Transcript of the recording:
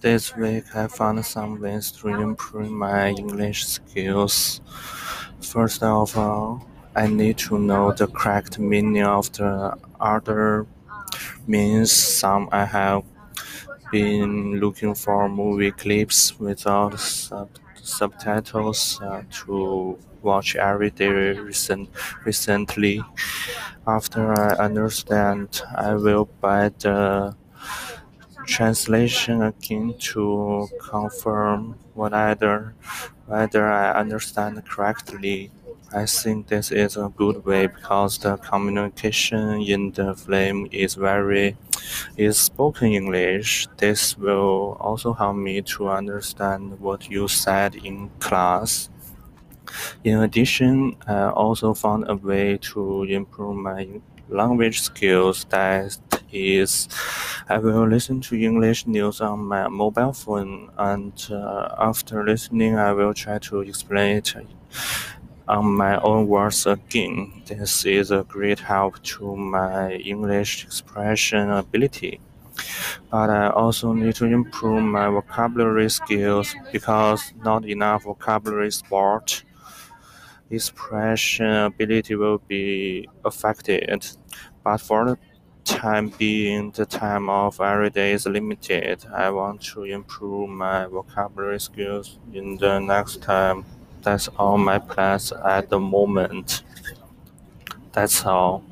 This week I found some ways to improve my English skills. First of all, I need to know the correct meaning of the other means. Some I have been looking for movie clips without sub subtitles uh, to watch every day recent recently. After I understand, I will buy the translation again to confirm whether whether I understand correctly. I think this is a good way because the communication in the film is very is spoken English. This will also help me to understand what you said in class. In addition, I also found a way to improve my language skills that is I will listen to English news on my mobile phone and uh, after listening I will try to explain it on my own words again. This is a great help to my English expression ability. But I also need to improve my vocabulary skills because not enough vocabulary support expression ability will be affected. But for the time being, the time of every day is limited. I want to improve my vocabulary skills in the next time. That's all my plans at the moment. That's all.